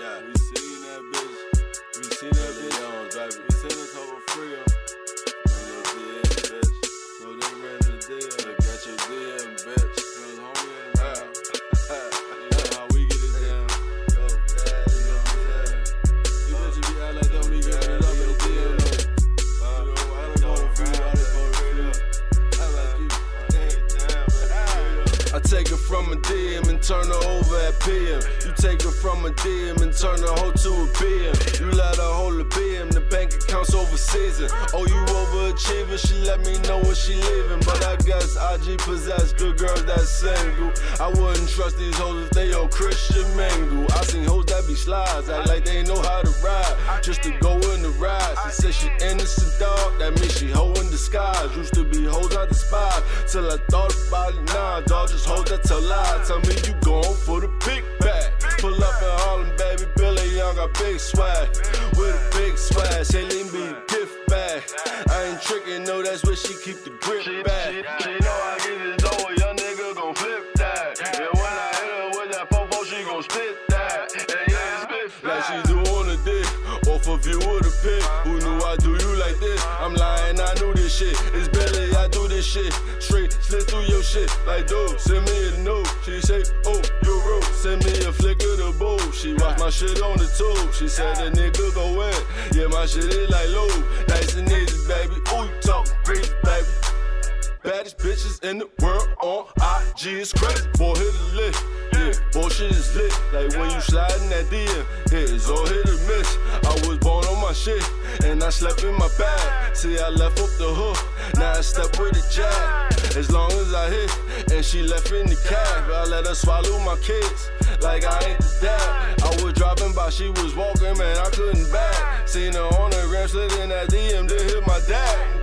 We seen that bitch. We seen that bitch. Young, baby. We seen a couple free from a DM and turn her over at PM. You take her from a DM and turn her hoe to a BM. You let her hold a BM, the bank account's over season. Oh, you overachiever, she let me know when she leaving. But I guess IG possess good girls that's single. I wouldn't trust these hoes if they on Christian mingle. I seen hoes that be slides, act like they ain't know how to ride. Just to go in the ride. She said she innocent dog, that means she hoe in disguise. Used to be hoes I despise, till I thought about it. Nah, dog, just hold that till lie. Tell me you going for the big bag. Pull up in Harlem, baby. Billy Young got big swag. With a big swag, say leave me a gift bag. I ain't tricking, no, that's where she keep the grip bag. She, know I get it on a dick, off a view of the pit. Who knew I do you like this? I'm lying, I knew this shit. It's Billy, I do this shit. Straight slid through your shit. Like, dude, send me a note. She say, oh, you rude. Send me a flick of the boo. She watch my shit on the tube. She said the nigga go in. Yeah, my shit is like lube. Nice and easy, baby. Ooh, you talk crazy, baby. Baddest bitches in the world on IG is crazy. Boy, hit the a Bullshit is lit. Like when you slide in that DM, yeah, it's all hit or miss. I was born on my shit, and I slept in my bag. See, I left up the hook, now I step with a jab. As long as I hit, and she left in the cab, I let her swallow my kids. Like I ain't the dad. I was driving by, she was walking, man, I couldn't back. Seen her on the gram, slid in that DM to hit my dad.